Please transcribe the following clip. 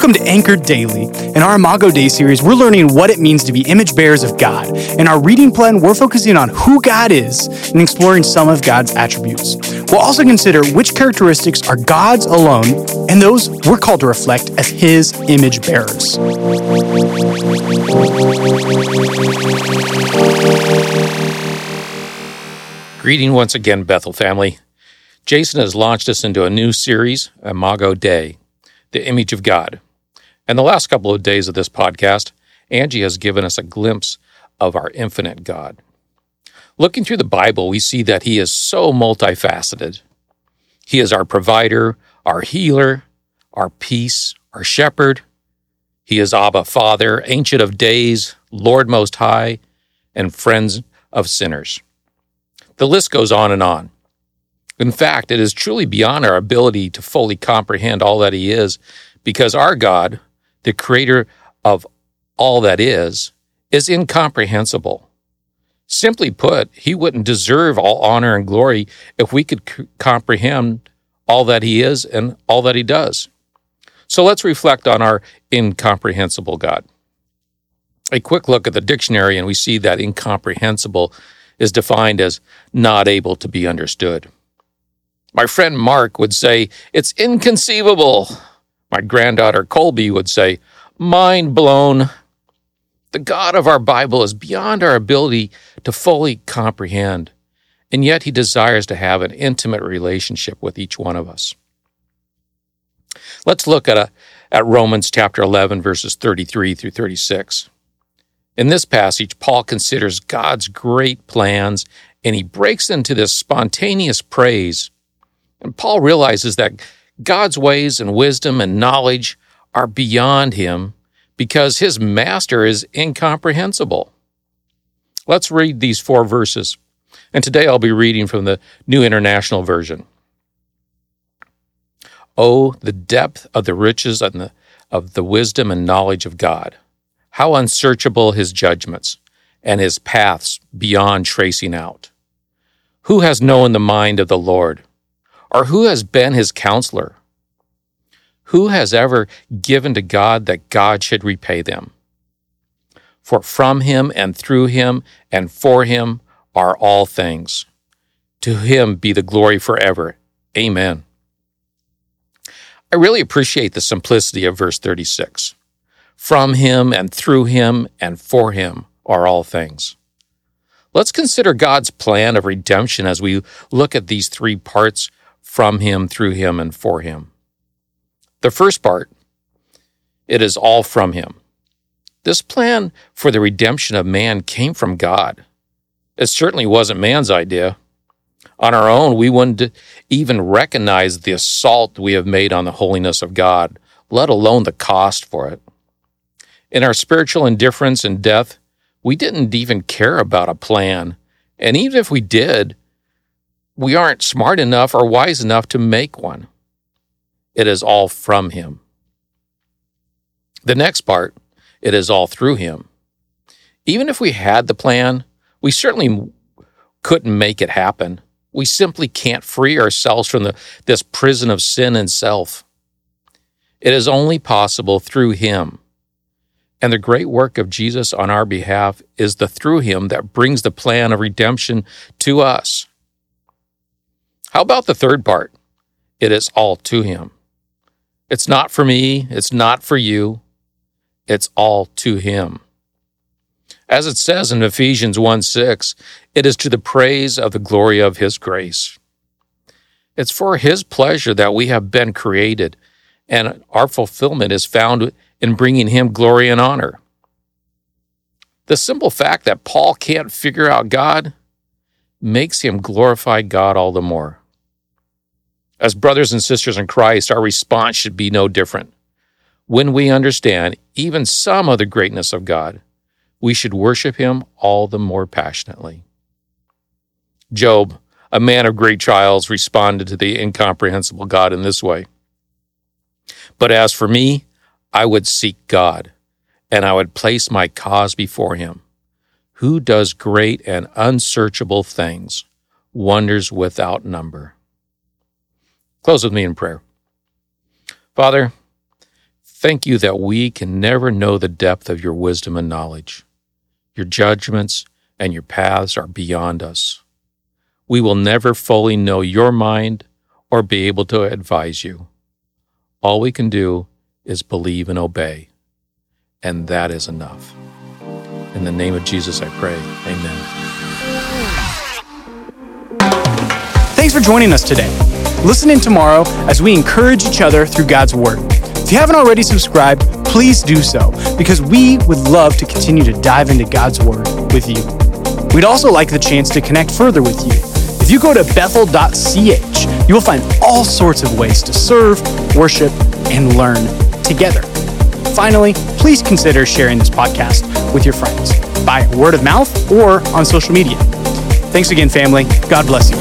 Welcome to Anchored Daily. In our Imago Dei series, we're learning what it means to be image bearers of God. In our reading plan, we're focusing on who God is and exploring some of God's attributes. We'll also consider which characteristics are God's alone and those we're called to reflect as His image bearers. Greeting once again, Bethel family. Jason has launched us into a new series, Imago Dei the image of God. And the last couple of days of this podcast, Angie has given us a glimpse of our infinite God. Looking through the Bible, we see that He is so multifaceted. He is our provider, our healer, our peace, our shepherd. He is Abba Father, Ancient of Days, Lord Most High, and friends of sinners. The list goes on and on. In fact, it is truly beyond our ability to fully comprehend all that He is, because our God, the creator of all that is, is incomprehensible. Simply put, He wouldn't deserve all honor and glory if we could c- comprehend all that He is and all that He does. So let's reflect on our incomprehensible God. A quick look at the dictionary, and we see that incomprehensible is defined as not able to be understood. My friend Mark would say, It's inconceivable. My granddaughter Colby would say, Mind blown. The God of our Bible is beyond our ability to fully comprehend, and yet He desires to have an intimate relationship with each one of us. Let's look at, a, at Romans chapter 11, verses 33 through 36. In this passage, Paul considers God's great plans and he breaks into this spontaneous praise and Paul realizes that God's ways and wisdom and knowledge are beyond him because his master is incomprehensible. Let's read these four verses. And today I'll be reading from the New International Version. Oh, the depth of the riches and the, of the wisdom and knowledge of God. How unsearchable his judgments and his paths beyond tracing out. Who has known the mind of the Lord? Or who has been his counselor? Who has ever given to God that God should repay them? For from him and through him and for him are all things. To him be the glory forever. Amen. I really appreciate the simplicity of verse 36. From him and through him and for him are all things. Let's consider God's plan of redemption as we look at these three parts from him, through him, and for him. The first part, it is all from him. This plan for the redemption of man came from God. It certainly wasn't man's idea. On our own, we wouldn't even recognize the assault we have made on the holiness of God, let alone the cost for it. In our spiritual indifference and death, we didn't even care about a plan. And even if we did, we aren't smart enough or wise enough to make one. It is all from Him. The next part, it is all through Him. Even if we had the plan, we certainly couldn't make it happen. We simply can't free ourselves from the, this prison of sin and self. It is only possible through Him. And the great work of Jesus on our behalf is the through Him that brings the plan of redemption to us. How about the third part? It is all to Him. It's not for me, it's not for you, it's all to Him. As it says in Ephesians 1 6, it is to the praise of the glory of His grace. It's for His pleasure that we have been created, and our fulfillment is found in bringing Him glory and honor. The simple fact that Paul can't figure out God makes him glorify God all the more. As brothers and sisters in Christ, our response should be no different. When we understand even some of the greatness of God, we should worship Him all the more passionately. Job, a man of great trials, responded to the incomprehensible God in this way But as for me, I would seek God, and I would place my cause before Him, who does great and unsearchable things, wonders without number. Close with me in prayer. Father, Thank you that we can never know the depth of your wisdom and knowledge. Your judgments and your paths are beyond us. We will never fully know your mind or be able to advise you. All we can do is believe and obey, and that is enough. In the name of Jesus, I pray. Amen. Thanks for joining us today. Listen in tomorrow as we encourage each other through God's Word. If you haven't already subscribed, please do so because we would love to continue to dive into God's Word with you. We'd also like the chance to connect further with you. If you go to bethel.ch, you will find all sorts of ways to serve, worship, and learn together. Finally, please consider sharing this podcast with your friends by word of mouth or on social media. Thanks again, family. God bless you.